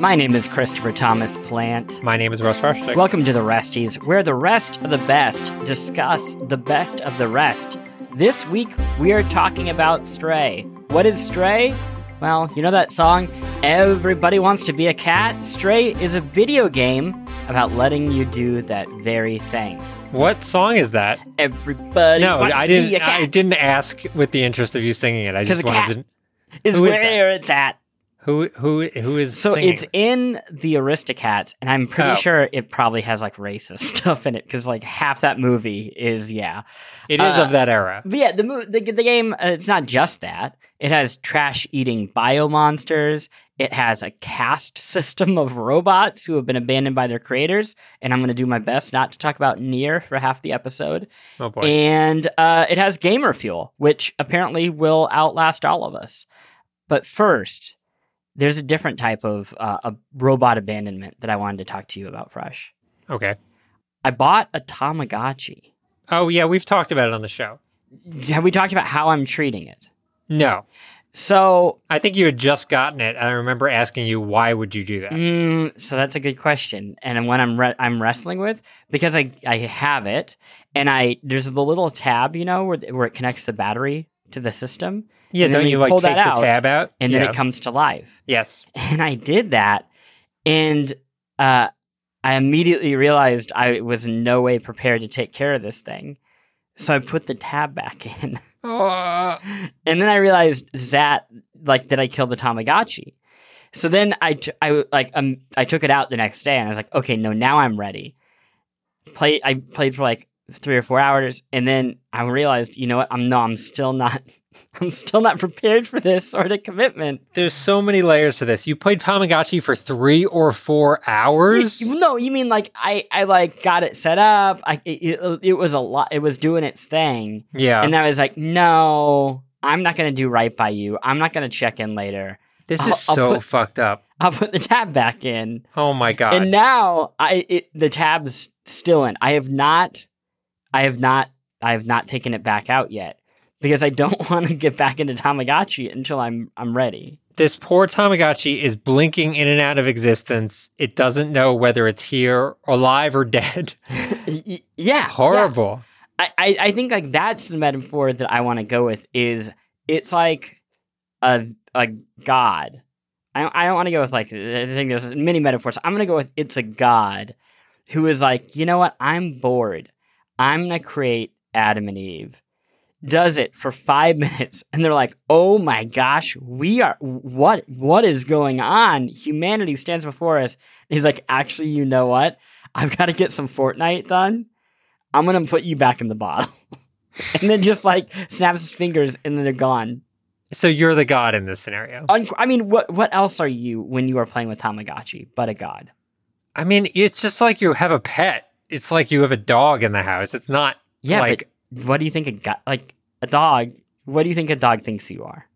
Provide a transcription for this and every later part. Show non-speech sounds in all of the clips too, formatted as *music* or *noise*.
My name is Christopher Thomas Plante. My name is Russ Frushtick. Welcome to the Resties, where the rest of the best discuss the best of the rest. This week, we are talking about Stray. What is Stray? Well, you know that song, Everybody Wants to Be a Cat? Stray is a video game about letting you do that very thing. What song is that? Everybody No, wants I to be a didn't. I didn't ask with the interest of you singing it. I just wanted cat. to. is where it's at. Who who who is So singing? it's in the Aristocats, and I'm pretty Oh. sure it probably has like racist *laughs* stuff in it because like half that movie is yeah. It is uh, of that era. But yeah, the mo- the, the game uh, it's not just that. It has trash eating bio monsters. It has a caste *laughs* system of robots who have been abandoned by their creators, and I'm going to do my best not to talk about NieR for half the episode. Oh boy. And uh, it has gamer fuel, which apparently will outlast all of us. But first, there's a different type of uh, a robot abandonment that I wanted to talk to you about, Frush. okay. I bought a Tamagotchi. Oh yeah, we've talked about it on the show. Have we talked about how I'm treating it? No, So, I think you had just gotten it, and I remember asking you why would you do that? mm, so that's a good question, and when I'm re- I'm wrestling with because I I have it, and I there's the little tab, you know, where where it connects the battery to the system, yeah, and then don't you like pull take that the tab out? and then Yeah. it comes to life. Yes. And I did that, and uh, I immediately realized I was in no way prepared to take care of this thing. So I put the tab back in, *laughs* Oh, and then I realized that, like, did I kill the Tamagotchi? So then I, t- I like, um, I took it out the next day, and I was like, okay, no, now I'm ready. Play, I played for like three or four hours, and then I realized, you know what? I'm no, I'm still not, *laughs* I'm still not prepared for this sort of commitment. there's so many layers to this. You played Tamagotchi for three or four hours. Y- No, you mean like I, I like got it set up. I it, it, it was a lot. It was doing its thing, yeah. and I was like, no, I'm not gonna do right by you. I'm not gonna check in later. this I'll- is I'll so put- fucked up. I'll put the tab back in, Oh my god. and now I it, the tab's still in. I have not, I have not, I have not taken it back out yet because I don't *laughs* want to get back into Tamagotchi until I'm I'm ready. this poor Tamagotchi is blinking in and out of existence. It doesn't know whether it's here, alive, or dead. *laughs* Yeah, Horrible. I, I, I think like that's the metaphor that I want to go with is it's like a a god. I I don't want to go with like I think there's many metaphors. I'm gonna go with it's a god who is like you know what I'm bored. I'm gonna create Adam and Eve. Does it for five *laughs* minutes, and they're like, "Oh my gosh, we are what? What is going on? Humanity stands before us." And he's like, "Actually, you know what? I've got to get some Fortnite done." I'm gonna put you back in the bottle. *laughs* and then just like snaps his fingers and then they're gone. So you're the god in this scenario. Un- I mean, what what else are you when you are playing with Tamagotchi but a god? I mean, it's just like you have a pet. It's like you have a dog in the house. It's not Yeah, like but what do you think a god like a dog? What do you think a dog thinks you are?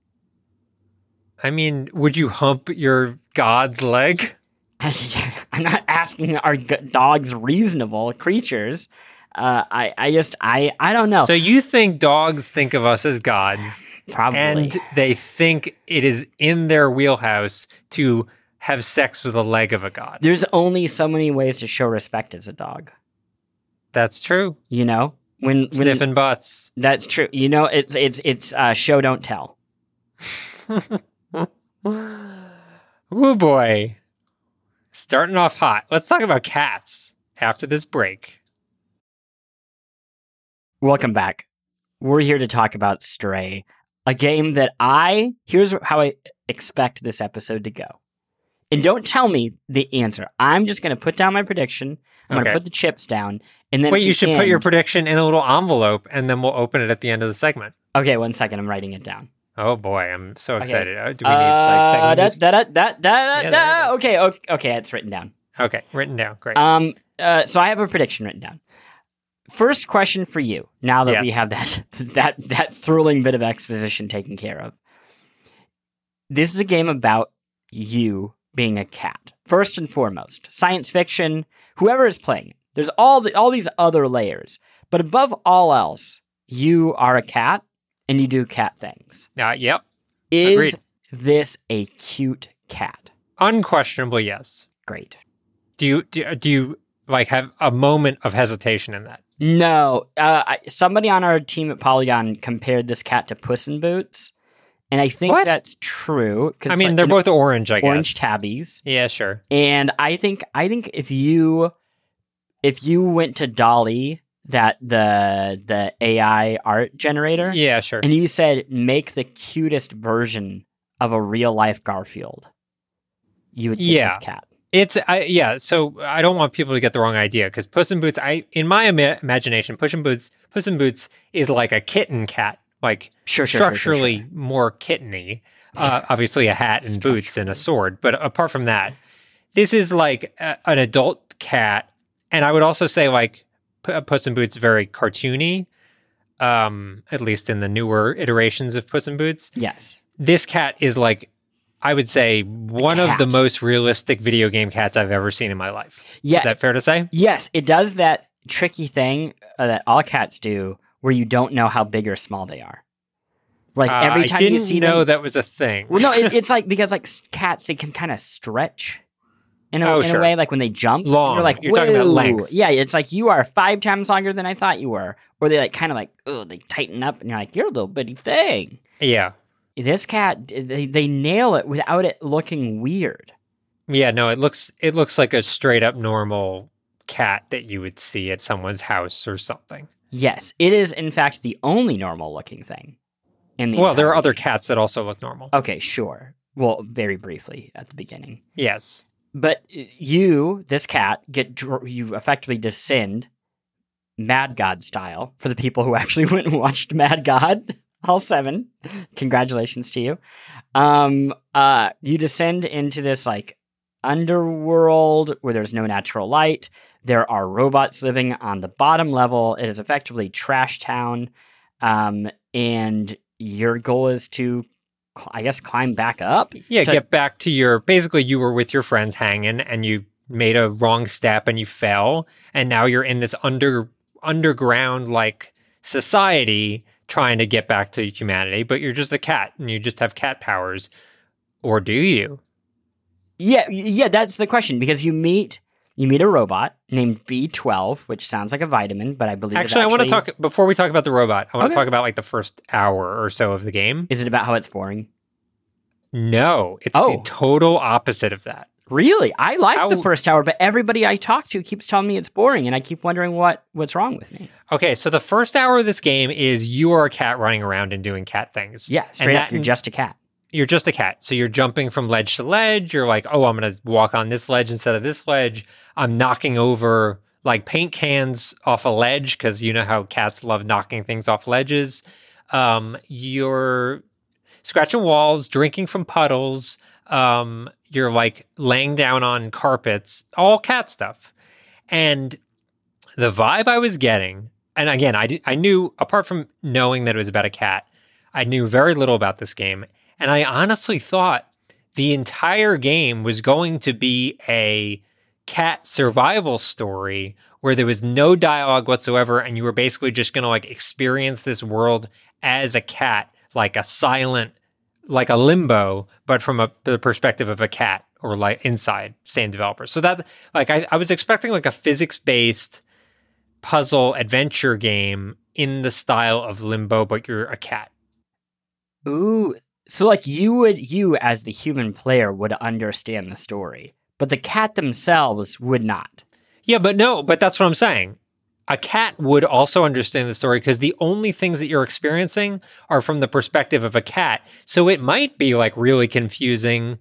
I mean, would you hump your god's leg? *laughs* I'm not asking are g- dogs reasonable creatures. Uh, I I just I I don't know. So you think dogs think of us as gods Probably. and they think it is in their wheelhouse to have sex with a leg of a god. There's only so many ways to show respect as a dog. That's true. You know when when Sniffing butts. That's true. You know, it's it's it's uh, show don't tell. *laughs* Woo boy. Starting off hot. Let's talk about cats after this break. Welcome back. We're here to talk about Stray, a game that I here's how I expect this episode to go. And don't tell me the answer. I'm just going to put down my prediction. I'm going to put the chips down, and then Wait, you should put your prediction in a little envelope and then we'll open it at the end of the segment. okay, one second. I'm writing it down. Oh boy, I'm so Okay. excited. Uh, Do we need Uh, like segment da, da, da, da, Yeah, da. there it is. Okay, okay, okay, it's written down. Okay, written down. Great. Um, uh, so I have a prediction written down. First question for you. Now that we have that *laughs* that that thrilling bit of exposition taken care of, this is a game about you being a cat. First and foremost, science fiction. Whoever is playing it, there's all the all these other layers, but above all else, you are a cat and you do cat things. Uh, yep. Is Agreed. this a cute cat? Unquestionably, yes. Great. Do you do, do you like have a moment of hesitation in that? No, uh, I, somebody on our team at Polygon compared this cat to Puss in Boots, and I think What? that's true. 'cause I mean, like they're an both orange, I guess. orange tabbies, Yeah, sure. and I think I think if you if you went to DALL-E, that the the AI art generator, Yeah, sure. and you said make the cutest version of a real life Garfield, you would get Yeah. this cat. It's I, yeah. So I don't want people to get the wrong idea because Puss in Boots. I in my ima- imagination, Puss in Boots, Puss in Boots is like a kitten cat, like Sure, sure, structurally sure. more kitteny. Uh, obviously, a hat and boots and a sword, but apart from that, this is like a, an adult cat. And I would also say like P- Puss in Boots very cartoony, um, at least in the newer iterations of Puss in Boots. Yes. This cat is like. I would say one of the most realistic video game cats I've ever seen in my life. Yeah. Is that fair to say? Yes, it does that tricky thing uh, that all cats do, where you don't know how big or small they are. Like Uh, every time you see know them, that was a thing. well, no, it, *laughs* it's like because like cats, they can kind of stretch in a, Oh, in sure. a way, like when they jump. Long. You're like, You're talking about length. Yeah, it's like you are five times longer than I thought you were, or they like kind of like oh, they tighten up, and you're like, you're a little bitty thing. yeah. This cat, they they nail it without it looking weird. Yeah, no, it looks it looks like a straight up normal cat that you would see at someone's house or something. Yes, it is in fact the only normal looking thing. In the Well, there are other game. cats that also look normal. Okay, sure. Well, very briefly at the beginning. Yes. But you, this cat, get dr- you effectively descend Mad God style for the people who *laughs* actually went and watched Mad God, *laughs* all seven. Congratulations to you. Um, uh, you descend into this like underworld where there's no natural light. There are robots living on the bottom level. It is effectively trash town. Um, and your goal is to, I guess, climb back up. Yeah, To- get back to your basically you were with your friends hanging and you made a wrong step and you fell and now you're in this under underground like society trying to get back to humanity, but you're just a cat and you just have cat powers. Or do you? Yeah, yeah, that's the question because you meet you meet a robot named B12, which sounds like a vitamin, but I believe it's Actually, I want to talk before we talk about the robot. I want Okay. to talk about like the first hour or so of the game. Is it about how it's boring? No, it's Oh. the total opposite of that. Really, I like the first hour, but everybody I talk to keeps telling me it's boring, and I keep wondering what what's wrong with me. Okay, so the first hour of this game is you are a cat running around and doing cat things. Yeah, straight up, that- you're just a cat. You're just a cat. So you're jumping from ledge to ledge. You're like, oh, I'm going to walk on this ledge instead of this ledge. I'm knocking over like paint cans off a ledge because you know how cats love knocking things off ledges. Um, you're scratching walls, drinking from puddles. Um, you're like laying down on carpets, all cat stuff. And the vibe I was getting, and again, I, I knew, apart from knowing that it was about a cat, I knew very little about this game. And I honestly thought the entire game was going to be a cat survival story where there was no dialogue whatsoever. And you were basically just going to like experience this world as a cat, like a silent, like a limbo, but from a, the perspective of a cat or like inside same developer. So that like I, I was expecting like a physics based puzzle adventure game in the style of limbo, but you're a cat. Ooh, so like you would you as the human player would understand the story, but the cat themselves would not. Yeah, but no, but that's what I'm saying. A cat would also understand the story because the only things that you're experiencing are from the perspective of a cat. So it might be like really confusing,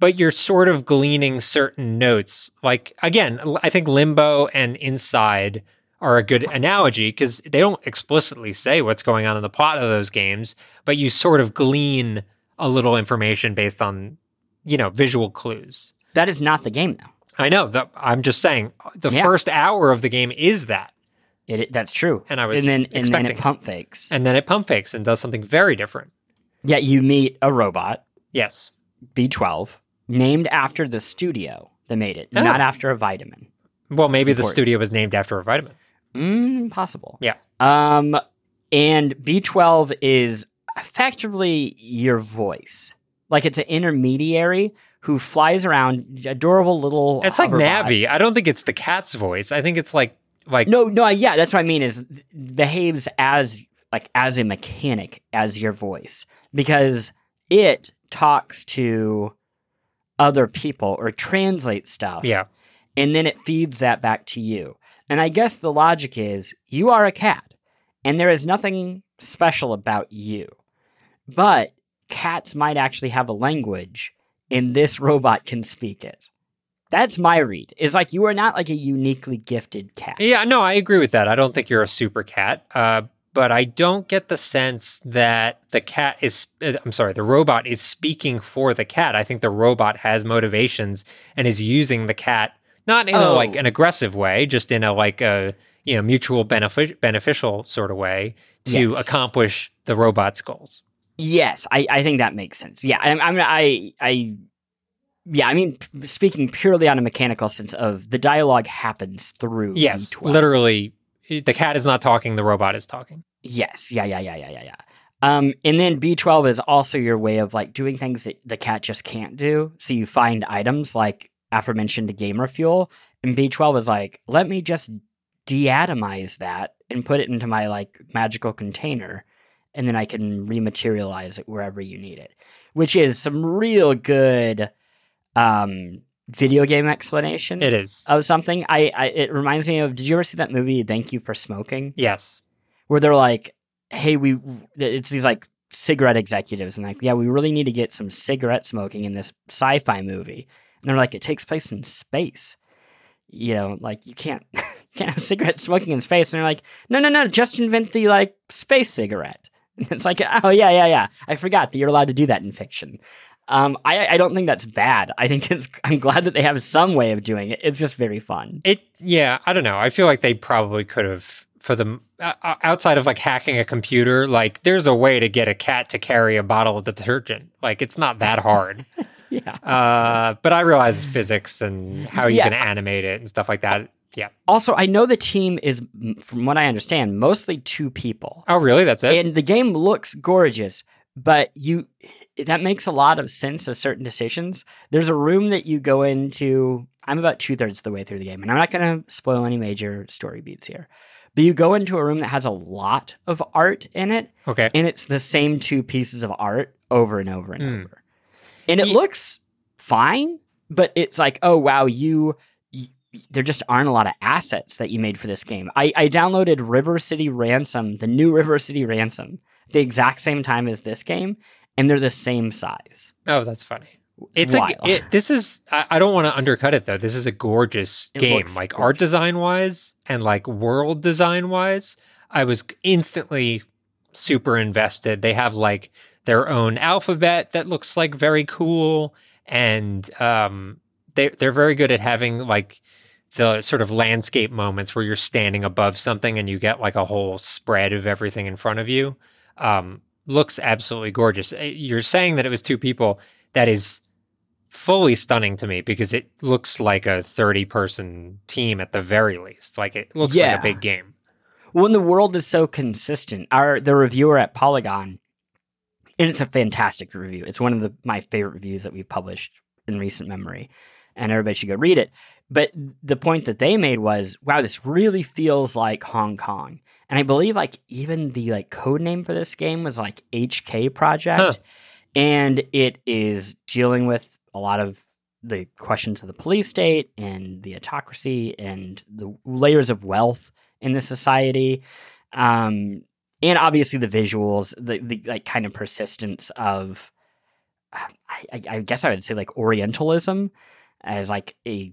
but you're sort of gleaning certain notes. Like, again, I think Limbo and Inside are a good analogy because they don't explicitly say what's going on in the plot of those games, but you sort of glean a little information based on, you know, visual clues. That is not the game though. I know that I'm just saying the Yeah. first hour of the game is that. It, it- that's true. And I was and then and then expecting it pump fakes. And then it pump fakes and does something very different. Yeah, you meet a robot, Yes. B12, named after the studio that made it, Oh. not after a vitamin. Well, maybe the studio was named after a vitamin. Mm, possible. Yeah. Um, and B12 is effectively your voice. Like it's an intermediary who flies around, adorable little. It's like. Navi. I don't think it's the cat's voice. I think it's like like No, no, yeah, that's what I mean. Is behaves as like as a mechanic as your voice because it talks to other people or translates stuff. yeah. and then it feeds that back to you. And I guess the logic is you are a cat, and there is nothing special about you. But cats might actually have a language, and this robot can speak it. That's my read. Is like you are not like a uniquely gifted cat. Yeah, no, I agree with that. I don't think you're a super cat. Uh, but I don't get the sense that the cat is, uh, I'm sorry, the robot is speaking for the cat. I think the robot has motivations and is using the cat, not in a, Oh. like an aggressive way, just in a like a, you know, mutual benefic- beneficial sort of way to Yes. accomplish the robot's goals. Yes, I, I think that makes sense. Yeah, I, I'm I I yeah, I mean p- speaking purely on a mechanical sense of the dialogue happens through Yes, B12. literally, the cat is not talking, the robot is talking. Yes. Yeah, yeah, yeah, yeah, yeah, yeah. Um, and then B12 is also your way of like doing things that the cat just can't do. So you find items like aforementioned gamer fuel, and B12 was like, let me just deatomize that and put it into my like magical container, and then I can rematerialize it wherever you need it. Which is some real good um video game explanation It is. of something. I, I it reminds me of did you ever see that movie Thank You for Smoking? yes. where they're like, "Hey, we," it's these like cigarette executives, and like, "Yeah, we really need to get some cigarette smoking in this sci-fi movie." And they're like, "It takes place in space." You know, like you can't *laughs* you can't have cigarette smoking in space. And they're like, "No, no, no, just invent the like space cigarette." *laughs* And it's like, "Oh yeah, yeah, yeah. I forgot that you're allowed to do that in fiction." Um, I I don't think that's bad. I think it's *laughs* I'm glad that they have some way of doing it. It's just very fun. It, yeah, I don't know. I feel like they probably could have, for the uh, uh, outside of like hacking a computer, like there's a way to get a cat to carry a bottle of detergent. Like it's not that hard. *laughs* Yeah. uh, but I realize physics and how you Yeah. can animate it and stuff like that. Yeah. Also, I know the team is, from what I understand, mostly two people. Oh, really? That's it? And the game looks gorgeous, but you that makes a lot of sense of certain decisions. There's a room that you go into. I'm about two thirds of the way through the game, and I'm not going to spoil any major story beats here. But you go into a room that has a lot of art in it, okay. and it's the same two pieces of art over and over and Hmm. over. And it Ye- looks fine, but it's like, oh wow, you, you there just aren't a lot of assets that you made for this game. I, I downloaded River City Ransom, the new River City Ransom, the exact same time as this game, and they're the same size. Oh, that's funny. It's, It's, wild. a, it, this is, I, I don't want to undercut it though. This is a gorgeous It game, like art design wise and like world design wise. I was instantly super invested. They have like their own alphabet that looks like very cool. And um, they, they're very good at having like the sort of landscape moments where you're standing above something and you get like a whole spread of everything in front of you. Um, looks absolutely gorgeous. Uh, You're saying that it was two people. That is fully stunning to me because it looks like a 30 person team at the very least. Like it looks like a big game. when the world is so consistent. Our the reviewer at Polygon, and it's a fantastic review. It's one of the my favorite reviews that we've published in recent memory, and everybody should go read it. But the point that they made was, wow, this really feels like Hong Kong. And I believe like even the like code name for this game was like HK Project, Huh. and it is dealing with a lot of the questions of the police state and the autocracy and the layers of wealth in the society um and obviously the visuals the, the like kind of persistence of I, I- guess i would say like orientalism as like a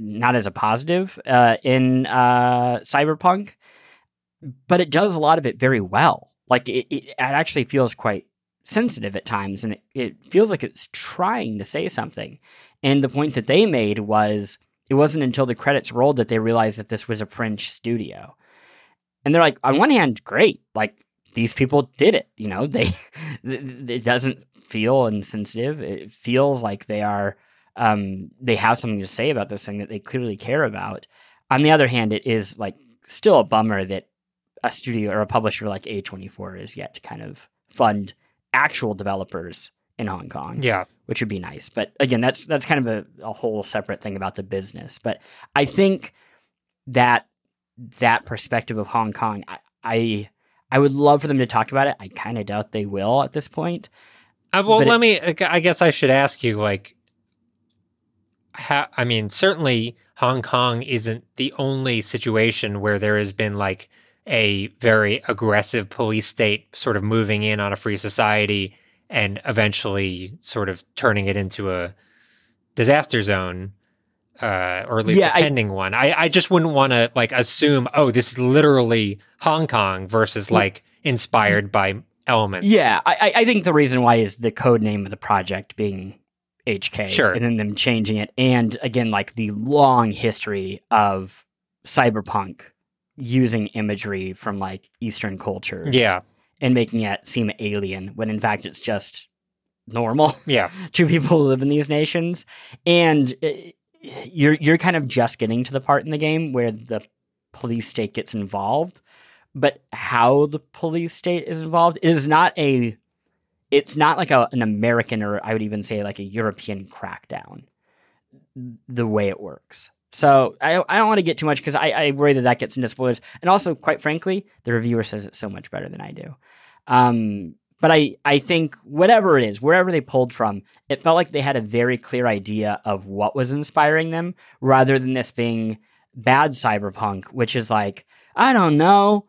not as a positive uh in uh cyberpunk but it does a lot of it very well like it, it, it actually feels quite sensitive at times and it, it feels like it's trying to say something and the point that they made was it wasn't until the credits rolled that they realized that this was a French studio. And they're like, on one hand, great. Like these people did it. You know, *laughs* they it doesn't feel insensitive. It feels like they are um they have something to say about this thing that they clearly care about. On the other hand, it is like still a bummer that a studio or a publisher like A24 is yet to kind of fund actual developers in Hong Kong, Yeah. which would be nice. But again, that's that's kind of a, a whole separate thing about the business. But I think that that perspective of Hong Kong, I I, I would love for them to talk about it. I kind of doubt they will at this point. Uh, well, But it- let me. I guess I should ask you, like, how? I mean, certainly Hong Kong isn't the only situation where there has been like a very aggressive police state sort of moving in on a free society and eventually sort of turning it into a disaster zone. Uh, or at least Yeah, I- pending one. I, I just wouldn't want to like assume, oh, this is literally Hong Kong versus like inspired by elements. Yeah, I, I- I think the reason why is the code name of the project being HK, Sure. and then them changing it, and again, like the long history of cyberpunk using imagery from like Eastern cultures, Yeah. and making it seem alien when in fact it's just normal Yeah. *laughs* to people who live in these nations, and uh, you're you're kind of just getting to the part in the game where the police state gets involved, but how the police state is involved is not a it's not like a, an American or I would even say like a European crackdown the way it works. So I, I don't want to get too much because I, I worry that that gets into spoilers. And also, quite frankly, the reviewer says it so much better than I do. Um, but I, I think whatever it is, wherever they pulled from, it felt like they had a very clear idea of what was inspiring them rather than this being bad cyberpunk, which is like, I don't know,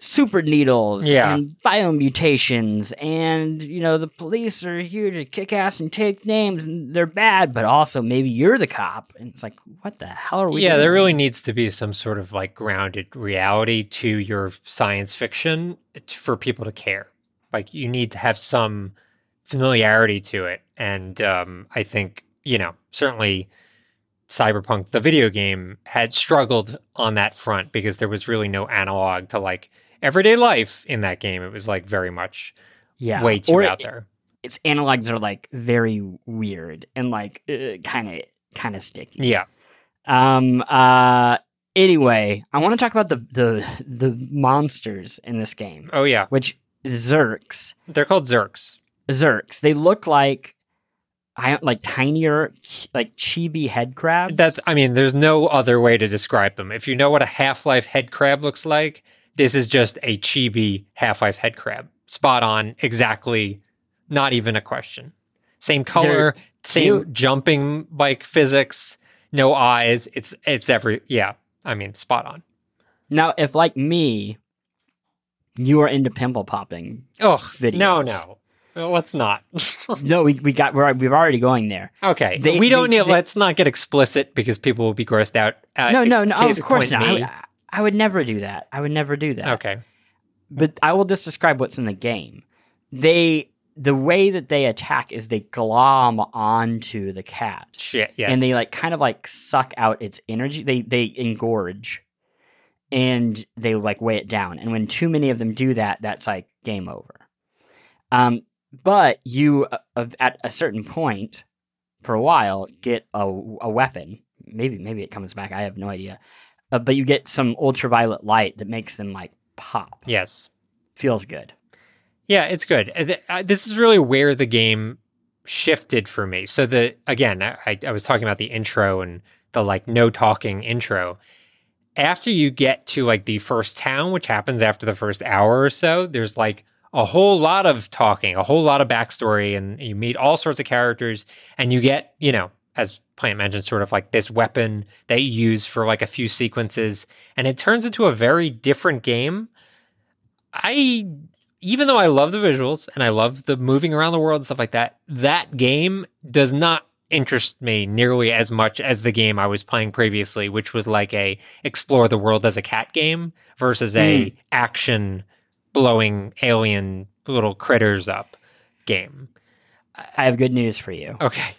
super needles Yeah. and biomutations and you know the police are here to kick ass and take names and they're bad but also maybe you're the cop and it's like what the hell are we yeah, doing? there really needs to be some sort of like grounded reality to your science fiction for people to care. Like you need to have some familiarity to it, and um, I think you know certainly Cyberpunk, the video game, had struggled on that front because there was really no analog to like everyday life in that game. It was like very much yeah way too or out it- there. its analogs are like very weird and like kind of kind of sticky Yeah, Um. Uh. Anyway, I want to talk about the the the monsters in this game, oh yeah, which Zurks. they're called Zurks. Zurks. They look like I like tinier, like chibi head crabs. That's, I mean, there's no other way to describe them. If you know what a Half Life head crab looks like, this is just a chibi Half Life head crab. Spot on, exactly, not even a question. Same color, same cute. jumping like physics, no eyes. It's it's every yeah. I mean, spot on. now if like me, you are into pimple popping. Oh Videos. no no, Well, let's not. *laughs* No, we we got we're we're already going there. okay, They- we don't they- need. they- let's not get explicit because people will be grossed out. Uh, no, no, no. case of course not. I, would- I would never do that. I would never do that. Okay, but I will just describe what's in the game. They the way that they attack is they glom onto the cat. shit. Yes, And they like kind of like suck out its energy. They they engorge and they like weigh it down. And when too many of them do that, that's like game over. Um but you uh, at a certain point for a while get a, a weapon. Maybe maybe it comes back. I have no idea. Uh, but you get some ultraviolet light that makes them like pop. yes. Feels good. Yeah, it's good. Uh, uh, This is really where the game shifted for me. So the again, I, I was talking about the intro and the like no talking intro. After you get to like the first town, which happens after the first hour or so, there's like a whole lot of talking, a whole lot of backstory, and you meet all sorts of characters, and you get, you know, as Plante mentioned, sort of like this weapon that you use for like a few sequences, and it turns into a very different game. I even though I love the visuals and I love the moving around the world and stuff like that, that game does not interest me nearly as much as the game I was playing previously, which was like a explore the world as a cat game versus a action blowing alien little critters up game. I have good news for you. Okay.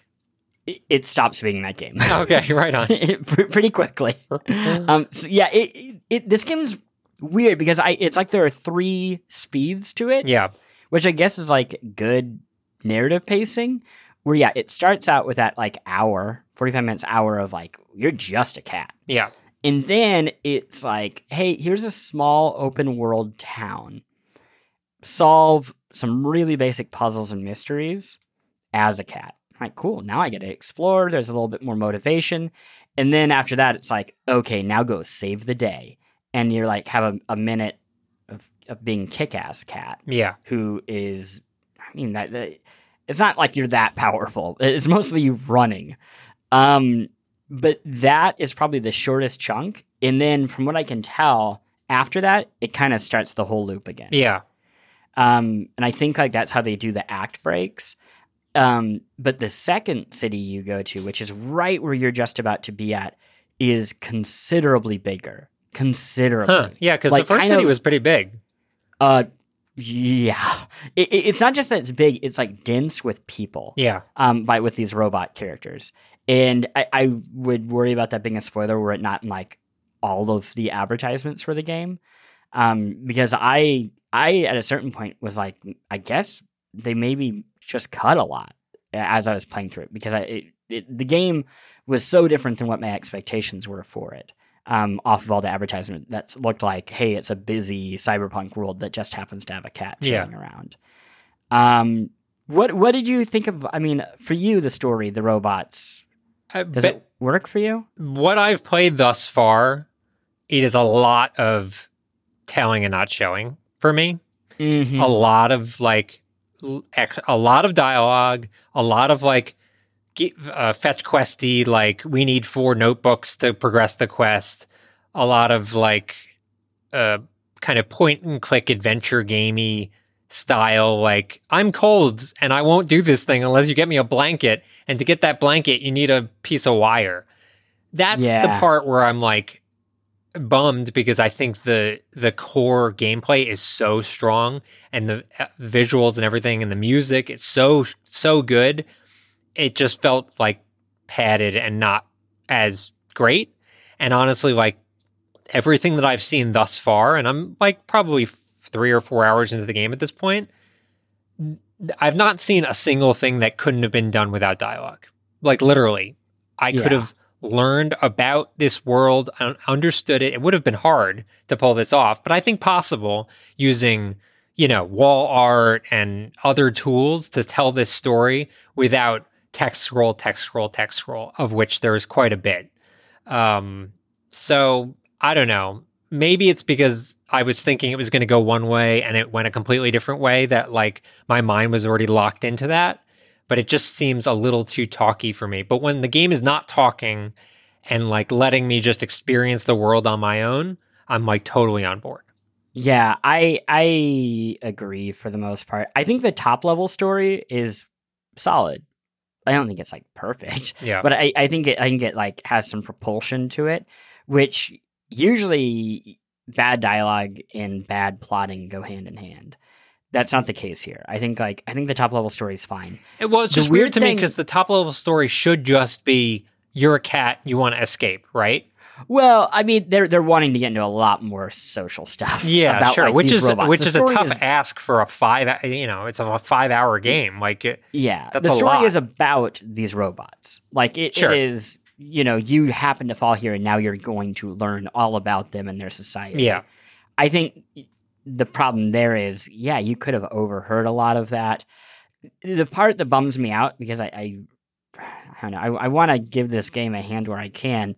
It, stops being that game. *laughs* Okay, *laughs* right on. Pre- pretty quickly. *laughs* Um, so yeah, it, it, it this game's weird because I it's like there are three speeds to it, Yeah. which I guess is like good narrative pacing. Where yeah, it starts out with that like hour, forty five minutes hour of like you're just a cat, Yeah. and then it's like, hey, here's a small open world town. Solve some really basic puzzles and mysteries, as a cat. I'm like, cool. Now I get to explore. There's a little bit more motivation. And then after that, it's like, okay, now go save the day. And you're like, have a, a minute of, of being kick ass cat Yeah. who is, I mean, that, that it's not like you're that powerful. It's mostly you running. Um, but that is probably the shortest chunk. And then from what I can tell, after that, it kind of starts the whole loop again. Yeah. Um, and I think like that's how they do the act breaks. Um, but the second city you go to, which is right where you're just about to be at, is considerably bigger. Considerably. Huh. Yeah, because Like, the first city of- was pretty big. Uh, yeah. It, it- it's not just that it's big; it's like dense with people. Yeah. Um, by with these robot characters, and I, I would worry about that being a spoiler were it not in like all of the advertisements for the game, um, because I I at a certain point was like, I guess they maybe just cut a lot as I was playing through it because I it, it, the game was so different than what my expectations were for it. Um, off of all the advertisement that looked like, hey, it's a busy cyberpunk world that just happens to have a cat Yeah. chilling around. Um, what what did you think of? I mean, for you, the story, the robots, I does it work for you? what I've played thus far, it is a lot of telling and not showing for me. Mm-hmm. A lot of like, a lot of dialogue, a lot of like, uh, fetch questy. Like, we need four notebooks to progress the quest. A lot of like, uh, kind of point and click adventure gamey style. Like, I'm cold and I won't do this thing unless you get me a blanket. And to get that blanket, you need a piece of wire. That's the part where I'm like bummed because I think the the core gameplay is so strong and the uh, visuals and everything and the music it's so so good. It just felt like padded and not as great. And honestly, like everything that I've seen thus far, and I'm like probably three or four hours into the game at this point, I've not seen a single thing that couldn't have been done without dialogue. Like literally, I could have learned about this world, un- understood it. It would have been hard to pull this off, but I think possible using, you know, wall art and other tools to tell this story without text scroll, text scroll, text scroll, of which there is quite a bit. Um, so I don't know. Maybe it's because I was thinking it was going to go one way and it went a completely different way that like my mind was already locked into that. But it just seems a little too talky for me. But when the game is not talking and like letting me just experience the world on my own, I'm like totally on board. Yeah, I I agree for the most part. I think the top level story is solid. I don't think it's like perfect, Yeah. but I, I think it I think it like has some propulsion to it, which usually bad dialogue and bad plotting go hand in hand. That's not the case here. I think like I think the top level story is fine. It was The just weird, weird to me because the top level story should just be you're a cat, you want to escape, right? Well, I mean, they're they're wanting to get into a lot more social stuff. *laughs* Yeah, about, sure. like, which is robots. which The is a tough ask for a five. You know, it's a five hour game. Like, it, Yeah, That's the story lot. is about these robots. Like it, Sure. it is, you know, you happen to fall here, and now you're going to learn all about them and their society. yeah, I think the problem there is, yeah, you could have overheard a lot of that. The part that bums me out because I, I, I don't know, I, I want to give this game a hand where I can.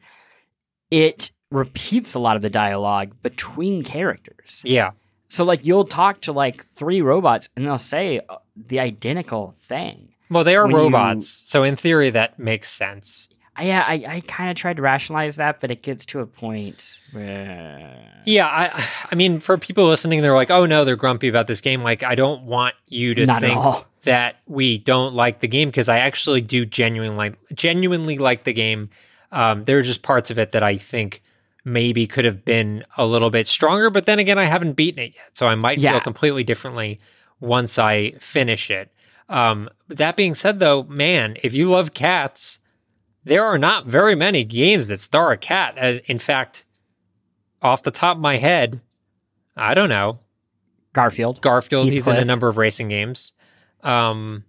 It repeats a lot of the dialogue between characters. yeah, So like you'll talk to like three robots and they'll say uh, the identical thing. Well, they are When you- robots, so in theory that makes sense. I, yeah, I, I kind of tried to rationalize that, but it gets to a point where Yeah, I, I mean, for people listening, they're like, "Oh no, they're grumpy about this game." Like, I don't want you to not think that we don't like the game because I actually do genuinely genuinely like the game. Um, there are just parts of it that I think maybe could have been a little bit stronger, but then again, I haven't beaten it yet, so I might Yeah. feel completely differently once I finish it. Um, that being said, though, man, if you love cats, there are not very many games that star a cat. Uh, in fact, off the top of my head, I don't know. Garfield. Garfield, he's in a number of racing games. Um,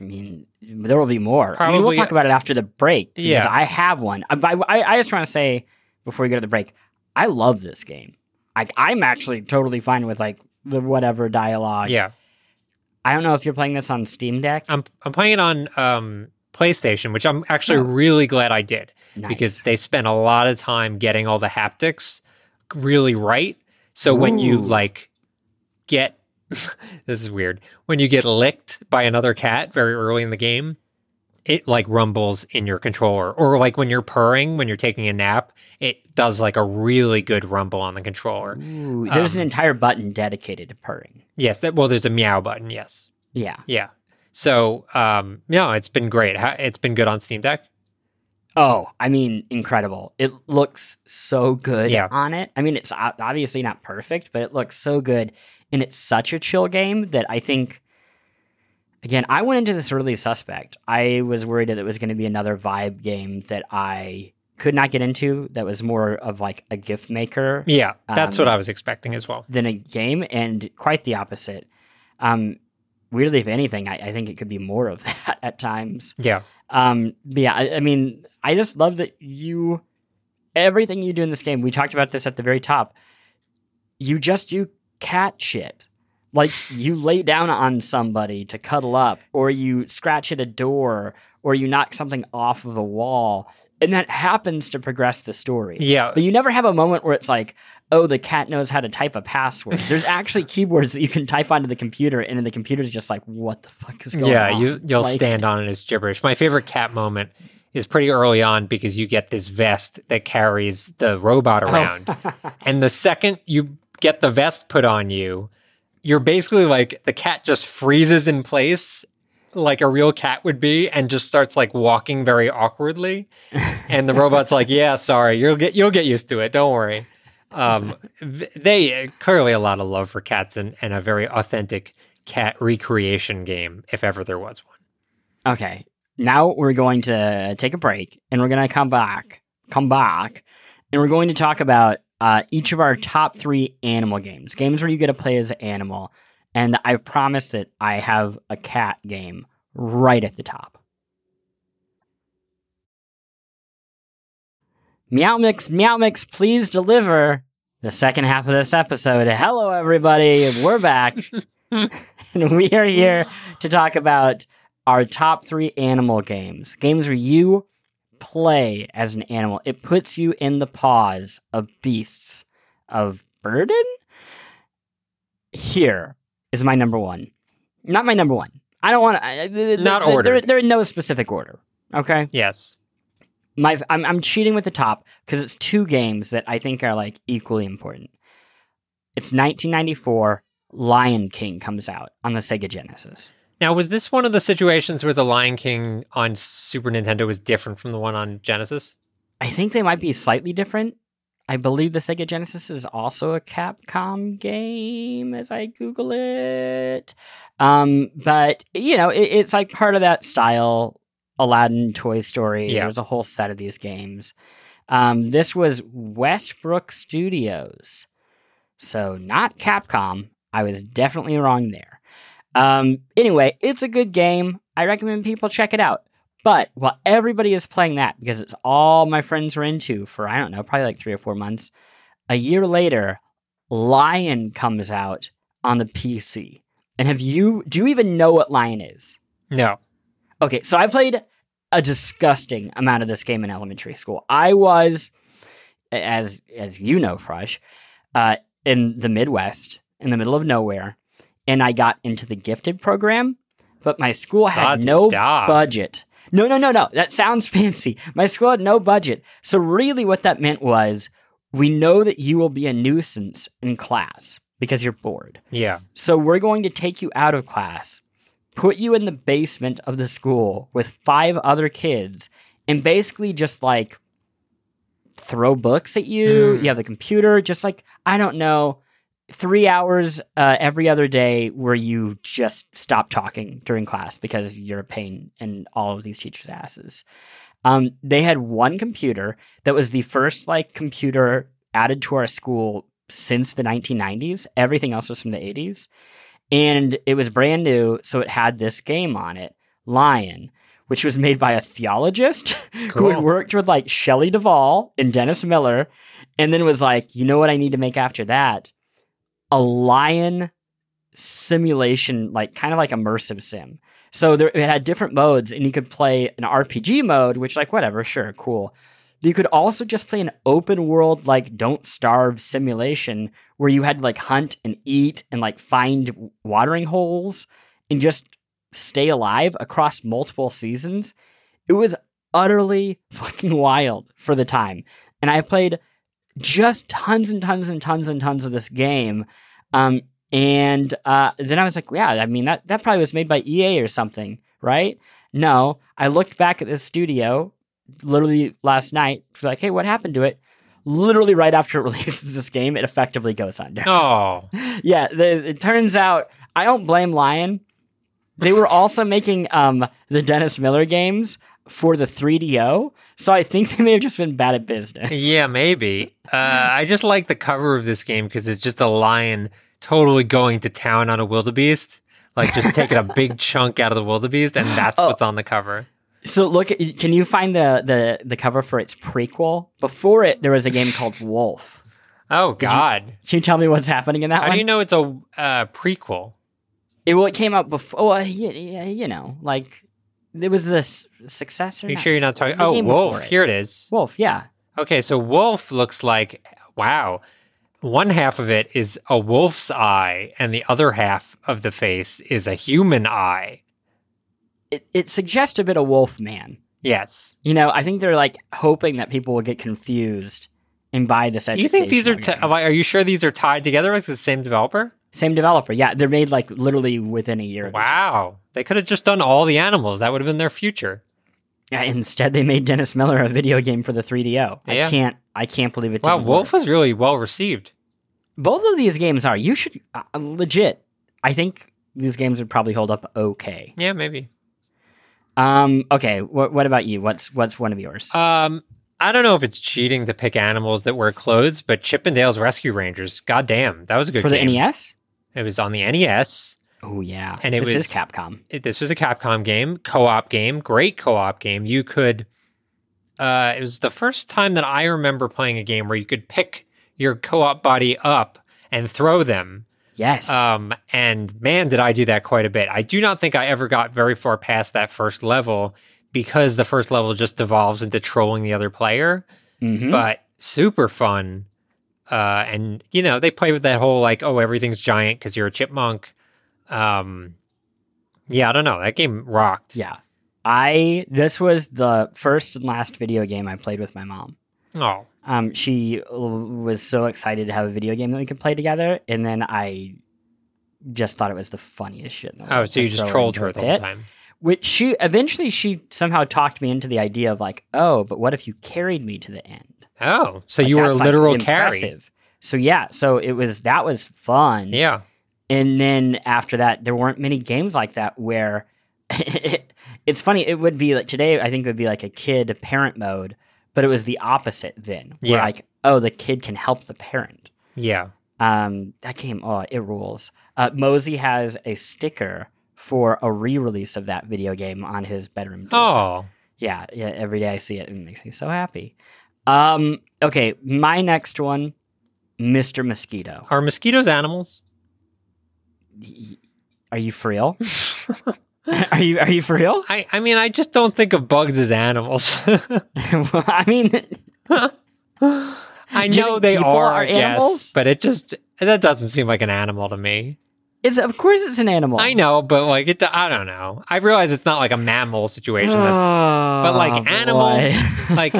I mean, there will be more. I mean, we'll talk about it after the break. Because Yeah. I have one. I, I, I just want to say before we go to the break, I love this game. Like, I'm actually totally fine with like the whatever dialogue. yeah. I don't know if you're playing this on Steam Deck. I'm I'm playing it on um, PlayStation, which I'm actually Oh. really glad I did Nice. because they spent a lot of time getting all the haptics really right. So when you like get *laughs* this is weird. When you get licked by another cat very early in the game, it like rumbles in your controller. Or like when you're purring, when you're taking a nap, it does like a really good rumble on the controller. Ooh, there's an um, entire button dedicated to purring. Yes, that well there's a meow button, yes. Yeah. Yeah. So, um, no, it's been great. It's been good on Steam Deck. Oh, I mean, incredible. It looks so good Yeah. on it. I mean, it's obviously not perfect, but it looks so good. And it's such a chill game that I think, again, I went into this really suspect. I was worried that it was going to be another vibe game that I could not get into that was more of like a gift maker Yeah, that's what Um, I was expecting as well. than a game, and quite the opposite. Um, weirdly, if anything, I, I think it could be more of *laughs* that at times. Yeah. Um, but yeah, I, I mean, I just love that you everything you do in this game. We talked about this at the very top. You just do cat shit. Like you lay down on somebody to cuddle up, or you scratch at a door, or you knock something off of a wall, and that happens to progress the story. Yeah. But you never have a moment where it's like, oh, the cat knows how to type a password. *laughs* There's actually keyboards that you can type onto the computer, and then the computer's just like, what the fuck is going Yeah, on? Yeah, you you'll Like- stand on it as gibberish. My favorite cat moment is pretty early on because you get this vest that carries the robot Oh. around. *laughs* and the second you get the vest put on you, you're basically like the cat just freezes in place like a real cat would be and just starts like walking very awkwardly. *laughs* And the robot's like, "Yeah, sorry. You'll get you'll get used to it. Don't worry." Um they clearly a lot of love for cats and, and a very authentic cat recreation game if ever there was one. Okay. Now we're going to take a break and we're going to come back, come back, and we're going to talk about uh, each of our top three animal games, games where you get to play as an animal. And I promise that I have a cat game right at the top. Meow Mix, Meow Mix, please deliver the second half of this episode. Hello, everybody. We're back. *laughs* *laughs* and we are here to talk about our top three animal games. Games where you play as an animal. It puts you in the paws of beasts of burden. Here is my number one. Not my number one. I don't want to. Not They're, ordered. they're in no specific order. Okay. Yes. My, I'm, I'm cheating with the top because it's two games that I think are like equally important. It's 1994. Lion King comes out on the Sega Genesis. Now, was this one of the situations where the Lion King on Super Nintendo was different from the one on Genesis? I think they might be slightly different. I believe the Sega Genesis is also a Capcom game as I Google it. Um, but, you know, it, it's like part of that style Aladdin, Toy Story. Yeah. There's a whole set of these games. Um, this was Westwood Studios. So, not Capcom. I was definitely wrong there. Um, anyway, it's a good game. I recommend people check it out. But while everybody is playing that, because it's all my friends were into for, I don't know, probably like three or four months, a year later, Lion comes out on the PC. And have you, do you even know what Lion is? No. Okay, so I played a disgusting amount of this game in elementary school. I was, as as you know, Frush, uh, in the Midwest, in the middle of nowhere, and I got into the gifted program, but my school had no budget. No, no, no, no. That sounds *laughs* fancy. My school had no budget. So really, what that meant was, we know that you will be a nuisance in class because you're bored. Yeah. So we're going to take you out of class, put you in the basement of the school with five other kids, and basically just like throw books at you. Hmm. You have the computer, just like, I don't know, three hours uh, every other day where you just stop talking during class because you're a pain in all of these teachers' asses. Um, they had one computer that was the first like computer added to our school since the 1990s. Everything else was from the 80s. And it was brand new, so it had this game on it, Lion, which was made by a theologist *laughs* who had worked with like Shelley Duvall and Dennis Miller, and then was like, you know what I need to make after that? A lion simulation, like kind of like immersive sim. So there, it had different modes, and you could play an RPG mode, which like whatever, sure, cool. You could also just play an open world like Don't Starve simulation where you had to like hunt and eat and like find watering holes and just stay alive across multiple seasons. It was utterly *laughs* fucking wild for the time. And I played just tons and tons and tons and tons of this game. Um, and uh, then I was like, yeah, I mean, that, that probably was made by EA or something, right? No, I looked back at this studio literally last night, like, hey, what happened to it? Literally right after it *laughs* releases this game, it effectively goes under. Oh, *laughs* yeah, the, it turns out I don't blame Lion. They were also making um, the Dennis Miller games for the 3DO, so I think *laughs* they may have just been bad at business. yeah, maybe. Uh, I just like the cover of this game because it's just a lion totally going to town on a wildebeest, like just taking a *laughs* big chunk out of the wildebeest, and that's Oh. what's on the cover. So look, can you find the, the the cover for its prequel? Before it, there was a game called *laughs* Wolf. Oh you- God! Can you tell me what's happening in that How one? do you know it's a uh, prequel? It well, it came out before. Well, you, you know, like it was this successor. Are you sure you're not talking? Oh, Wolf. Here it is. Wolf, yeah. Okay, so Wolf looks like wow. One half of it is a wolf's eye, and the other half of the face is a human eye. It, it suggests a bit of Wolf Man. Yes. You know, I think they're like hoping that people will get confused and buy this. Do you think these are? T- are you sure these are tied together like the same developer? Same developer? Yeah, they're made like literally within a year. of each other. Wow, they could have just done all the animals. That would have been their future. Yeah, instead, they made Dennis Miller a video game for the 3DO. I can't. I can't believe it. Wow, Wolf work. was really well received. Both of these games are. You should uh, legit. I think these games would probably hold up okay. Yeah, maybe. Um. Okay. What What about you? What's What's one of yours? Um, I don't know if it's cheating to pick animals that wear clothes, but Chip 'n Dale's Rescue Rangers. God damn, that was a good for the. NES. It was on the NES. Oh yeah, And it this was- is Capcom. it, this was a Capcom game, co-op game, great co-op game. You could uh it was the first time that I remember playing a game where you could pick your co-op buddy up and throw them. Yes. Um and man did I do that quite a bit. I do not think I ever got very far past that first level because the first level just devolves into trolling the other player, Mhm. but super fun. Uh and you know, they play with that whole like oh everything's giant cuz you're a chipmunk. Um yeah, I don't know. That game rocked. Yeah. I this was the first and last video game I played with my mom. Oh, Um, she l- was so excited to have a video game that we could play together, and then I just thought it was the funniest shit. In the oh, so you just trolled her the whole time. Which she eventually she somehow talked me into the idea of like, oh, but what if you carried me to the end? Oh, so Like, you were a that's, like, literal carry. So yeah, so it was that was fun. Yeah. And then after that, there weren't many games like that where *laughs* it's funny. It would be like today, I think it would be like a kid parent mode, but it was the opposite then. Yeah. like, oh, the kid can help the parent. Yeah. Um, that game, oh, it rules. Uh, Mosey has a sticker for a re-release of that video game on his bedroom door. Oh, Yeah, yeah. Every day I see it, it makes me so happy. Um, okay, my next one, Mr. Mosquito. are mosquitoes animals? Are you for real? *laughs* *laughs* are you are you for real? I, I mean, I just don't think of bugs as animals. *laughs* Well, I mean, I know they are, are I guess, animals? but it just that doesn't seem like an animal to me. It's of course it's an animal. I know, but like it, I don't know. I realize it's not like a mammal situation. That's but like animal, *laughs* like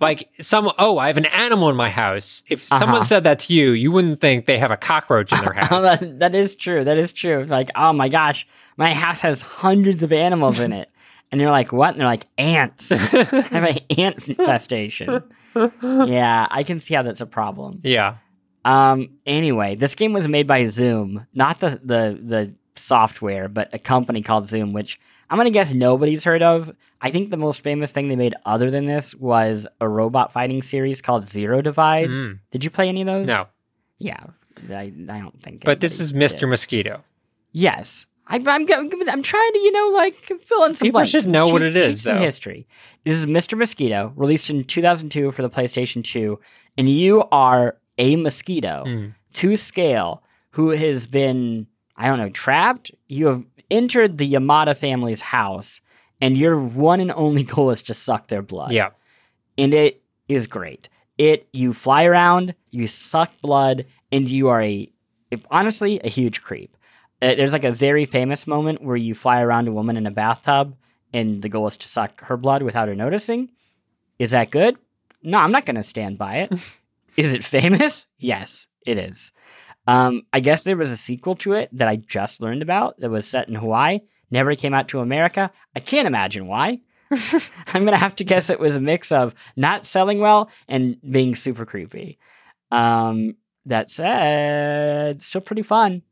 like some. Oh, I have an animal in my house. If Uh-huh. someone said that to you, you wouldn't think they have a cockroach in their *laughs* Oh, house. that, that is true. That is true. Like, oh my gosh, my house has hundreds of animals in it. *laughs* And you're like, what? And they're like, ants. I have an ant infestation. yeah, I can see how that's a problem. yeah. Um, anyway, this game was made by Zoom, not the, the, the software, but a company called Zoom, which I'm going to guess nobody's heard of. I think the most famous thing they made other than this was a robot fighting series called Zero Divide. Mm. Did you play any of those? No, Yeah, I, I don't think. but this is did. Mr. Mosquito. Yes. I, I'm, I'm, I'm trying to, you know, like fill in some People blanks. should know what it some though. history. This is Mr. Mosquito, released in 2002 for the PlayStation 2, and you are a mosquito Mm. to scale who has been I don't know, trapped. You have entered the Yamada family's house, and your one and only goal is to suck their blood. Yeah. and it is great. It you fly around, you suck blood, and you are a honestly a huge creep. Uh, there's like a very famous moment where you fly around a woman in a bathtub, and the goal is to suck her blood without her noticing. Is that good? No, I'm not going to stand by it. *laughs* is it famous? Yes, it is. Um, I guess there was a sequel to it that I just learned about that was set in Hawaii. Never came out to America. I can't imagine why. *laughs* I'm gonna have to guess it was a mix of not selling well and being super creepy. Um, that said, still pretty fun.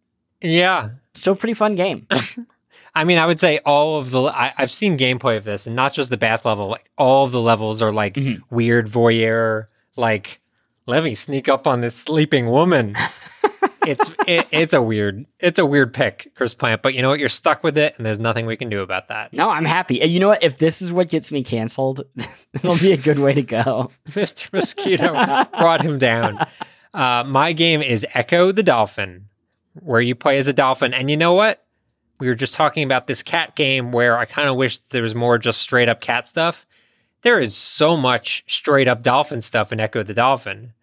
Yeah. Still pretty fun game. *laughs* I mean, I would say all of the. I, I've seen gameplay of this, and not just the bath level. Like all of the levels are like Mhm. weird voyeur. Like, let me sneak up on this sleeping woman. *laughs* it's it, it's a weird it's a weird pick, Chris Plante. But you know what? You're stuck with it, and there's nothing we can do about that. No, I'm happy. And you know what? If this is what gets me canceled, *laughs* it'll be a good way to go. *laughs* Mr. Mosquito brought him down. Uh, my game is Ecco the Dolphin, where you play as a dolphin. And you know what? We were just talking about this cat game where I kind of wish there was more just straight up cat stuff. There is so much straight up dolphin stuff in Ecco the Dolphin.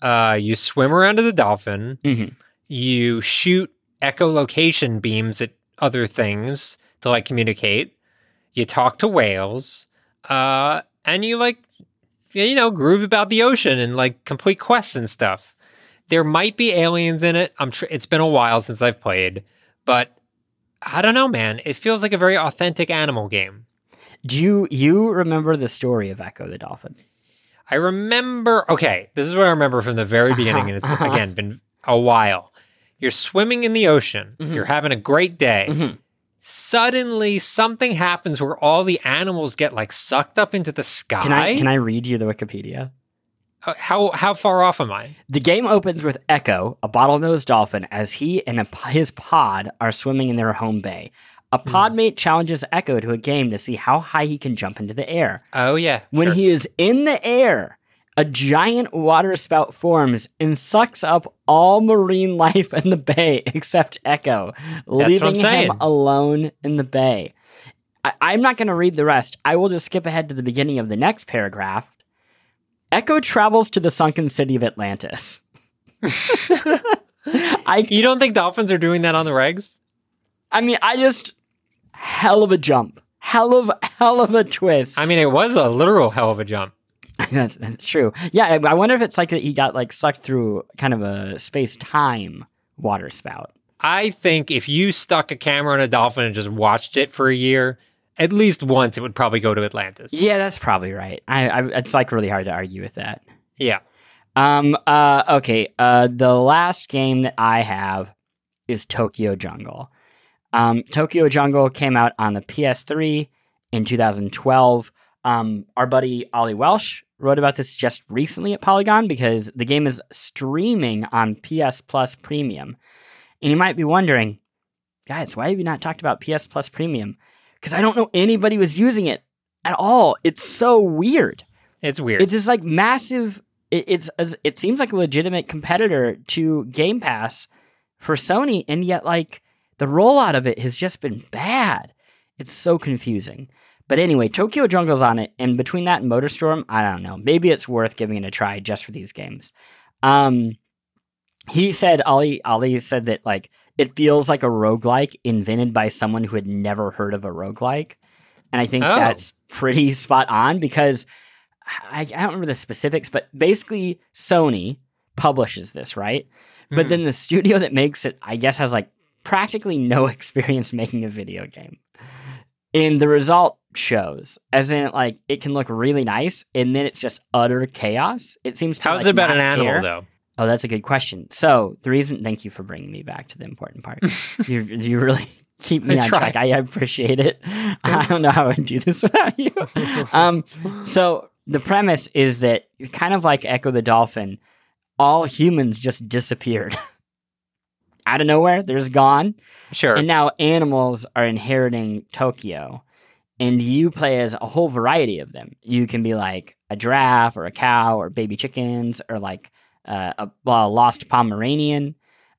Uh, you swim around as a dolphin. Mhm. You shoot echolocation beams at other things to like communicate. You talk to whales. Uh, and you like you know, groove about the ocean and like complete quests and stuff. There might be aliens in it. I'm tr- it's been a while since I've played, but I don't know, man. It feels like a very authentic animal game. Do you you remember the story of Ecco the Dolphin? I remember. Okay, this is what I remember from the very beginning, and it's Uh-huh. again been a while. You're swimming in the ocean. Mhm. You're having a great day. Mhm. Suddenly, something happens where all the animals get like sucked up into the sky. Can I can I read you the Wikipedia? Uh, how how far off am I? The game opens with Ecco, a bottlenose dolphin, as he and a, his pod are swimming in their home bay. A Hmm. podmate challenges Ecco to a game to see how high he can jump into the air. Oh yeah. When sure. he is in the air, a giant water spout forms and sucks up all marine *laughs* life in the bay except Ecco, what leaving him alone in the bay. I- I'm not going to read the rest. I will just skip ahead to the beginning of the next paragraph. Ecco travels to the sunken city of Atlantis. *laughs* *laughs* I You don't think dolphins are doing that on the regs? I mean, I just hell of a jump, hell of hell of a twist. I mean, it was a literal hell of a jump. *laughs* that's, that's true. Yeah, I, I wonder if it's like that he got like sucked through kind of a space time water spout. I think if you stuck a camera on a dolphin and just watched it for a year, at least once it would probably go to Atlantis. Yeah, that's probably right. I, I it's like really hard to argue with that. Yeah. Um. Uh. Okay. Uh. The last game that I have is Tokyo Jungle. Um. Tokyo Jungle came out on the PS3 in 2012. Um. Our buddy Oli Welsh wrote about this just recently at Polygon because the game is streaming on PS Plus Premium, and you might be wondering, guys, why have you not talked about PS Plus Premium? Because I don't know anybody was using it at all. It's so weird. It's weird. It's this like massive. It, it's it seems like a legitimate competitor to Game Pass for Sony, and yet like the rollout of it has just been bad. It's so confusing. But anyway, Tokyo Jungle's on it, and between that and Motorstorm, I don't know. Maybe it's worth giving it a try just for these games. Um, he said Ali Ali said that like it feels like a roguelike invented by someone who had never heard of a roguelike. And I think Oh. that's pretty spot on because I, I don't remember the specifics, but basically Sony publishes this, right? But Mhm. then the studio that makes it, I guess, has like practically no *laughs* experience making a video game. And the result shows, as in, like, it can look really nice, and then it's just utter chaos. It seems to How's like, it about an animal care. though? Oh, that's a good question. So the reason, thank you for bringing me back to the important part. *laughs* you you really *laughs* keep me I on try. track. I appreciate it. I don't know how I would do this without you. Um, so the premise is that kind of like Ecco the Dolphin, all humans just disappeared out of nowhere. They're just gone, Sure. and now animals are inheriting Tokyo. And you play as a whole variety of them. You can be like a giraffe or a cow or baby chickens or like uh, a, well, a lost Pomeranian.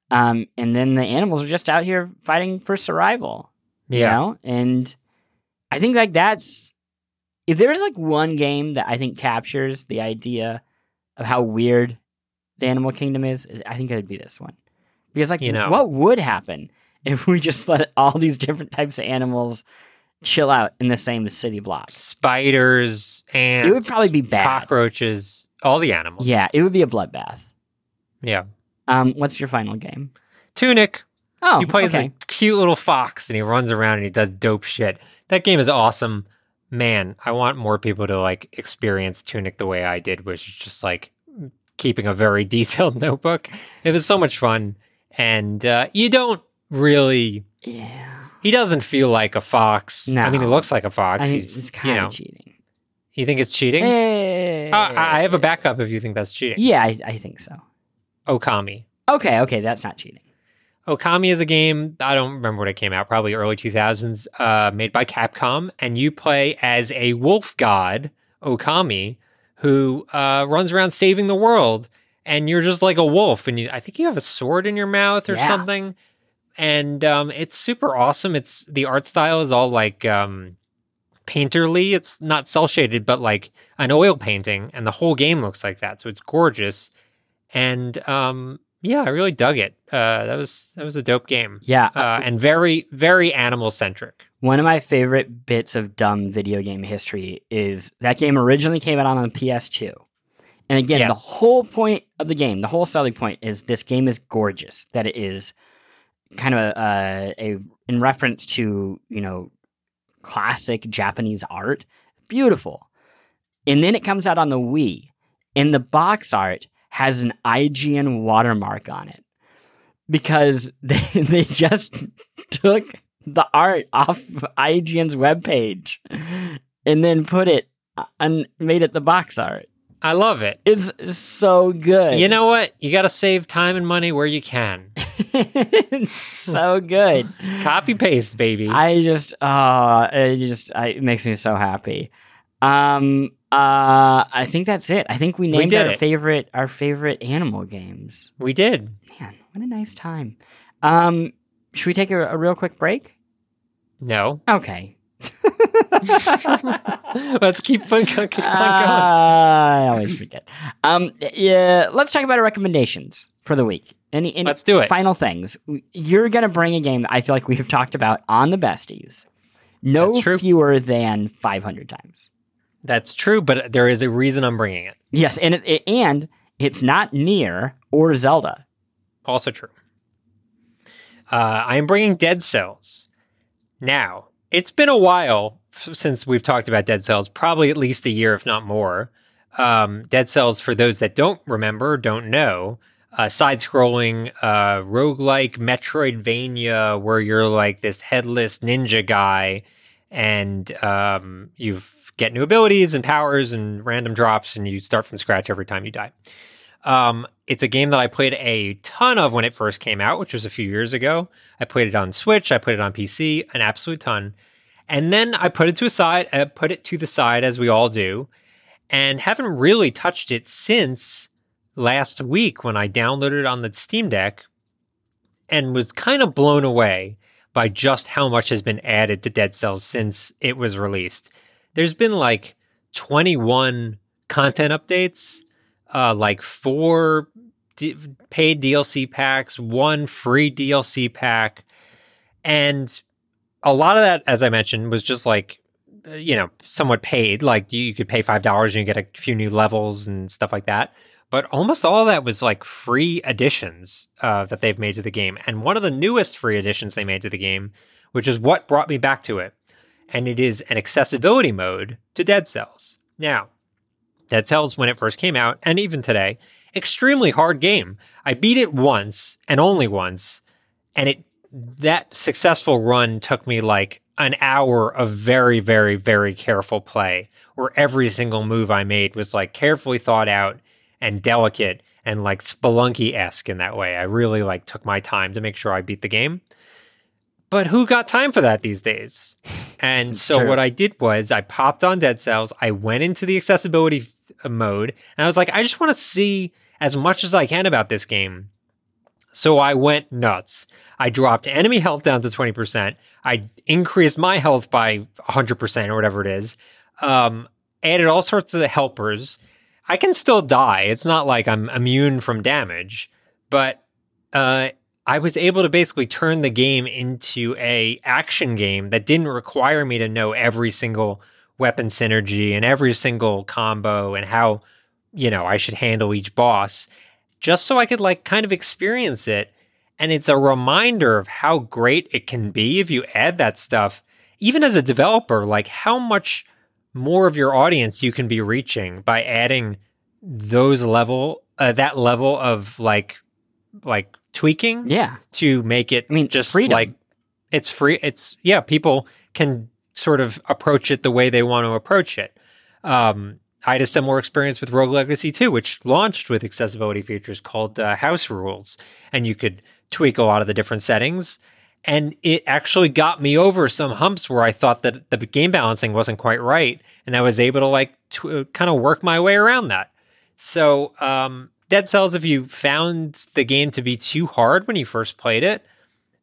Um, and then the animals are just out here fighting for survival. You Yeah. know? And I think like that's if there's like one game that I think captures the idea of how weird the animal kingdom is, I think it would be this one. Because like You know. what would happen *laughs* if we just let all these different types of animals chill out in the same city block? Spiders, ants, It would probably be bad. cockroaches, all the animals. Yeah, it would be a bloodbath. Yeah. Um, what's your final game? Tunic. Oh, he plays okay. a cute little fox and he runs around and he does dope shit. That game is awesome. Man, I want more people to like experience Tunic the way I did, which is just like keeping a very *laughs* detailed notebook. It was so much fun. And uh, you don't really yeah. he doesn't feel like a fox. No. I mean he looks like a fox. I think He's, it's you kind know, of cheating. you think it's cheating? Eh, Uh, I I have a backup if you think that's cheating. Yeah, I, I think so. Okami. Okay, okay, that's not cheating. Okami is a game, I don't remember when it came out, probably early 2000s, uh, made by Capcom. And you play as a wolf god, Okami, who uh, runs around saving the world. And you're just like a wolf. And you, I think you have a sword in your mouth or Yeah. something. And um, it's super awesome. It's the art style is all like um, painterly. It's not cell shaded, but like an oil painting. And the whole game looks like that. So it's gorgeous. And um, yeah, I really dug it. Uh, that was that was a dope game, Yeah, uh, and very very animal centric. one of my favorite bits of dumb video game history is that game originally came out on the PS2. And again, the whole point of the game, the whole selling point is this game is gorgeous. That it is kind of a, uh, a in reference to you know classic Japanese art, beautiful. And then it comes out on the Wii, and the box art has an IGN watermark on it because *laughs* they, they just took the art off IGN's webpage and then put it and made it the box art. I love it. It's so good. You know what? You got to save time and money where you can. *laughs* it's so good. Copy paste, baby. I just, uh, it just, I, it makes me so happy. Um, uh, I think that's it. I think we We named did our it. favorite, our favorite animal games. we did. Man, what a nice time. Um, should we take a, a real quick break? No. Okay. *laughs* *laughs* Let's keep on, keep. I always forget. Um, yeah, let's talk about our recommendations for the week. Any, any Let's do it. final things? You're gonna bring a game that I feel like we've talked about on the besties, no fewer than 500 times. That's true, but there is a reason I'm bringing it. Yes, and it, it- and it's not NieR or Zelda. Also true. Uh, I am bringing Dead Cells. Now, it's been a while since we've talked about Dead Cells, probably at least a year, if not more. Um, Dead Cells, for those that don't remember, don't know, uh, side scrolling, uh, roguelike Metroidvania, where you're like this headless ninja guy and um, you get new abilities and powers and random drops, and you start from scratch every time you die. Um, it's a game that I played a ton of when it first came out, which was a few years ago. I played it on Switch, I played it on PC, an absolute ton. And then I put it to a side, I put it to the side as we all do, and haven't really touched it since last week when I downloaded it on the Steam Deck and was kind of blown away by just how much has been added to Dead Cells since it was released. There's been like 21 content updates, uh, like four d- paid DLC packs, one free DLC pack, and a lot of that, as I mentioned, was just like uh, you know somewhat paid. Like you, you could pay five dollars and you get a few new levels and stuff like that. But almost all of that was like free additions uh, that they've made to the game, and one of the newest free additions they made to the game, which is what brought me back to it, and it is an accessibility mode to Dead Cells. Now, Dead Cells, when it first came out, and even today, extremely hard game. I beat it once and only once, and it that successful run took me like an hour of very, very, very careful play, where every single move I made was like carefully thought out and delicate and like Spelunky esque in that way. I really like took my time to make sure I beat the game. But who got time for that these days? And *laughs* so True. what I did was I popped on Dead Cells. I went into the accessibility f- mode and I was like, I just want to see as much as I can about this game. So I went nuts. I dropped enemy health down to 20%. I increased my health by 100% or whatever it is. Um, added all sorts of helpers. I can still die. It's not like I'm immune from damage, but uh, I was able to basically turn the game into a action game that didn't require me to know every single weapon synergy and every single combo and how you know I should handle each boss just so I could like kind of experience it and it's a reminder of how great it can be if you add that stuff even as a developer like how much more of your audience you can be reaching by adding those level uh, that level of like like tweaking Yeah. to make it I mean, just freedom. like it's free it's yeah people can sort of approach it the way they want to approach it um I had a similar experience with Rogue Legacy 2, which launched with accessibility features called uh, House Rules, and you could tweak a lot of the different settings. And it actually got me over some humps where I thought that the game balancing wasn't quite right, and I was able to like tw- kind of work my way around that. So, um, Dead Cells, if you found the game to be too hard when you first played it,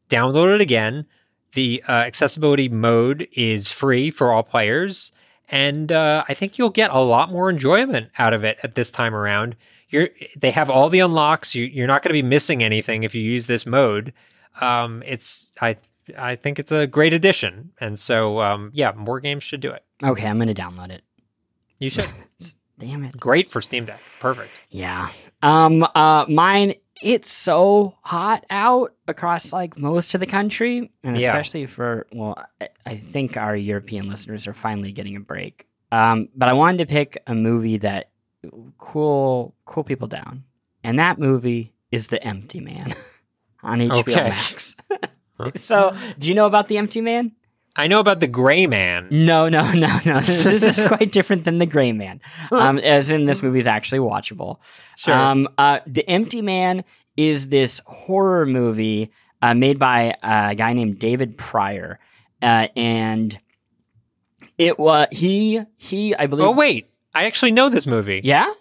download it again. The uh, accessibility mode is free for all players, and uh, I think you'll get a lot more enjoyment out of it at this time around. You're they have all the unlocks. You, you're not going to be missing anything if you use this mode. Um, it's I I think it's a great addition, and so um, yeah, more games should do it. Okay, I'm gonna download it. You should. *laughs* Damn it. great for Steam Deck. Perfect. Yeah. Um. Uh. Mine. It's so hot out across like most of the country, and Yeah. especially for well, I, I think our European listeners are finally getting a break. Um. But I wanted to pick a movie that cool cool people down, and that movie is The Empty Man *laughs* on HBO Okay. Max. *laughs* so, do you know about The Empty Man? I know about the Gray Man. No, no, *laughs* no, no. this is *laughs* quite different than The Gray Man. Um, as in, this movie is actually watchable. Sure. Um, uh, the Empty Man is this horror movie uh, made by a guy named David Prior, uh, and it was he he I believe. oh wait, I actually know this movie. yeah,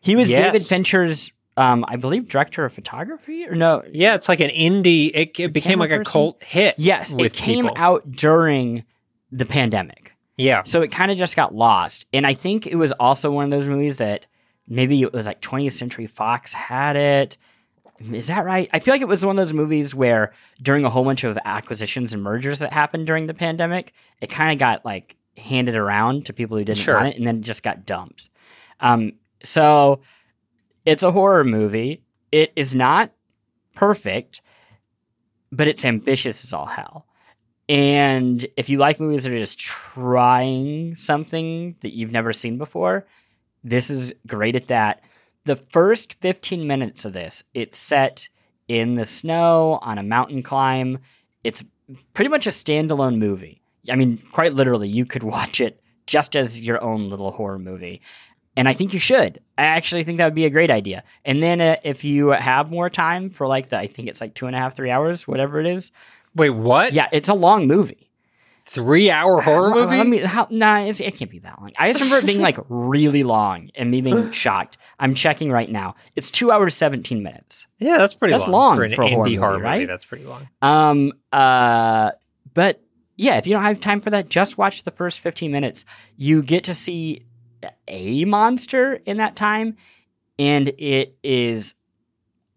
he was Yes. David Fincher's, um, I believe, director of photography or no? Yeah, it's like an indie. It, it became like a cult hit. Yes, it came people. out during the pandemic. Yeah, So it kind of just got lost. And I think it was also one of those movies that maybe it was like 20th Century Fox had it. Is that right? I feel like it was one of those movies where during a whole bunch of acquisitions and mergers that happened during the pandemic, it kind of got like handed around to people who didn't Sure. want it and then it just got dumped. Um, so it's a horror movie. It is not perfect, but it's ambitious as all hell. And if you like movies that are just trying something that you've never seen before, this is great at that. The first 15 minutes of this, it's set in the snow on a mountain climb. It's pretty much a standalone movie. I mean, quite literally, you could *laughs* watch it just as your own little horror movie. And I think you should. I actually think that would be a great idea. And then uh, if you have more time for like the, I think it's like two and a half, three hours, whatever it is. wait, what? Yeah, it's a long movie. three hour horror Well, movie. Let me, how, nah, it's, it can't be that long. I just remember it being like *laughs* really long and me being *gasps* shocked. I'm checking right now. It's two hours seventeen minutes. yeah, that's pretty That's long, long for an for a horror indie horror movie, right? That's pretty long. Um. Uh. But yeah, if you don't have time for that, just watch the first fifteen minutes. You get to see a monster in that time, and it is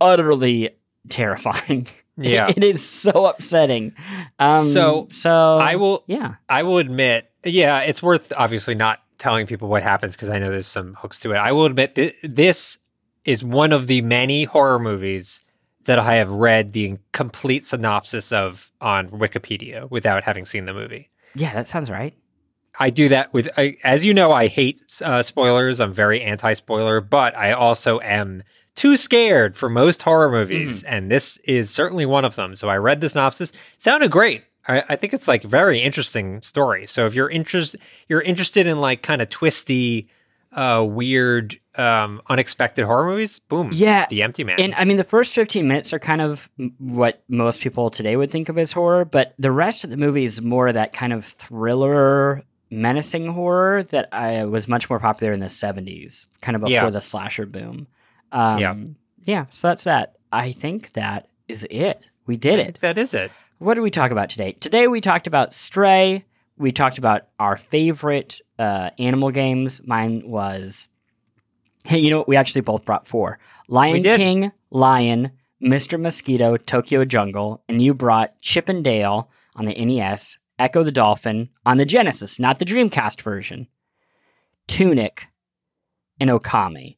utterly terrifying. *laughs* Yeah. it is so upsetting. Um. So, so I will. Yeah. I will admit. Yeah, it's worth obviously not telling people what happens because I know there's some hooks to it. I will admit th- this is one of the many horror movies that I have read the complete synopsis of on Wikipedia without having seen the movie. Yeah, that sounds right. I do that with, I, as you know, I hate uh, spoilers. I'm very anti spoiler, but I also am too scared for most horror movies. And this is certainly one of them. So I read the synopsis. It sounded great. I, I think it's like very interesting story. So if you're interested, you're interested in like kind of twisty, uh, weird, um, unexpected horror movies. Boom. Yeah, The Empty Man. And I mean, the first 15 minutes are kind of what most people today would think of as horror, but the rest of the movie is more that kind of thriller, menacing horror that I was much more popular in the 70s, kind of before Yeah. the slasher boom. Um, Yeah. Yeah, so that's that. I think that is it. We did it. That is it. What did we talk about today? Today we talked about Stray. We talked about our favorite uh, animal games. Mine was, hey, you know what? We actually both brought four Lion. King, Lion, Mr. Mosquito, Tokyo Jungle, and you brought Chip and Dale on the NES, Ecco the Dolphin on the Genesis, not the Dreamcast version, Tunic, and Okami.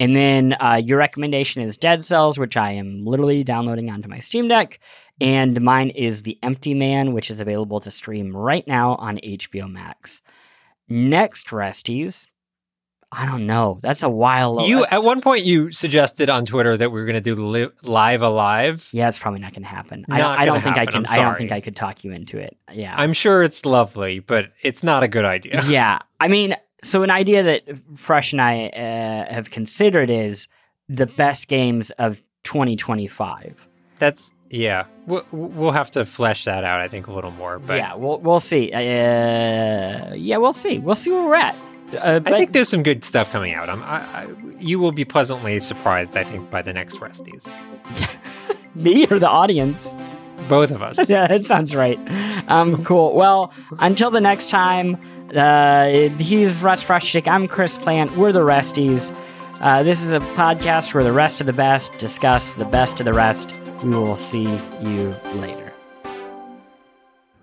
And then uh, your recommendation is Dead Cells, which I am literally downloading onto my Steam Deck. And mine is The Empty Man, which is available to stream right now on HBO Max. Next, Resties. I don't know. That's a while. You that's- at one point you suggested on Twitter that we were going to do li- Live A Live. Yeah, it's probably not going to happen. I, Not I don't gonna think I can. I don't think I could talk you into it. Yeah. I'm sure it's lovely, but it's not a good idea. *laughs* yeah. I mean, so an idea that Frush and I uh, have considered is the best games of 2025. That's yeah. We'll, we'll have to flesh that out. I think a little more. But yeah, we'll we'll see. Uh, yeah, we'll see. We'll see where we're at. Uh, I think there's some good stuff coming out. I'm, I, I, you will be pleasantly surprised. I think by the next Resties, *laughs* me or the audience. both of us. *laughs* yeah, that sounds right. Um, cool. Well, until the next time, uh, he's Russ Frushtick. I'm Chris Plante. We're the Resties. Uh, this is a podcast where the rest of the best discuss the best of the rest. We will see you later.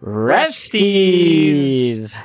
Resties.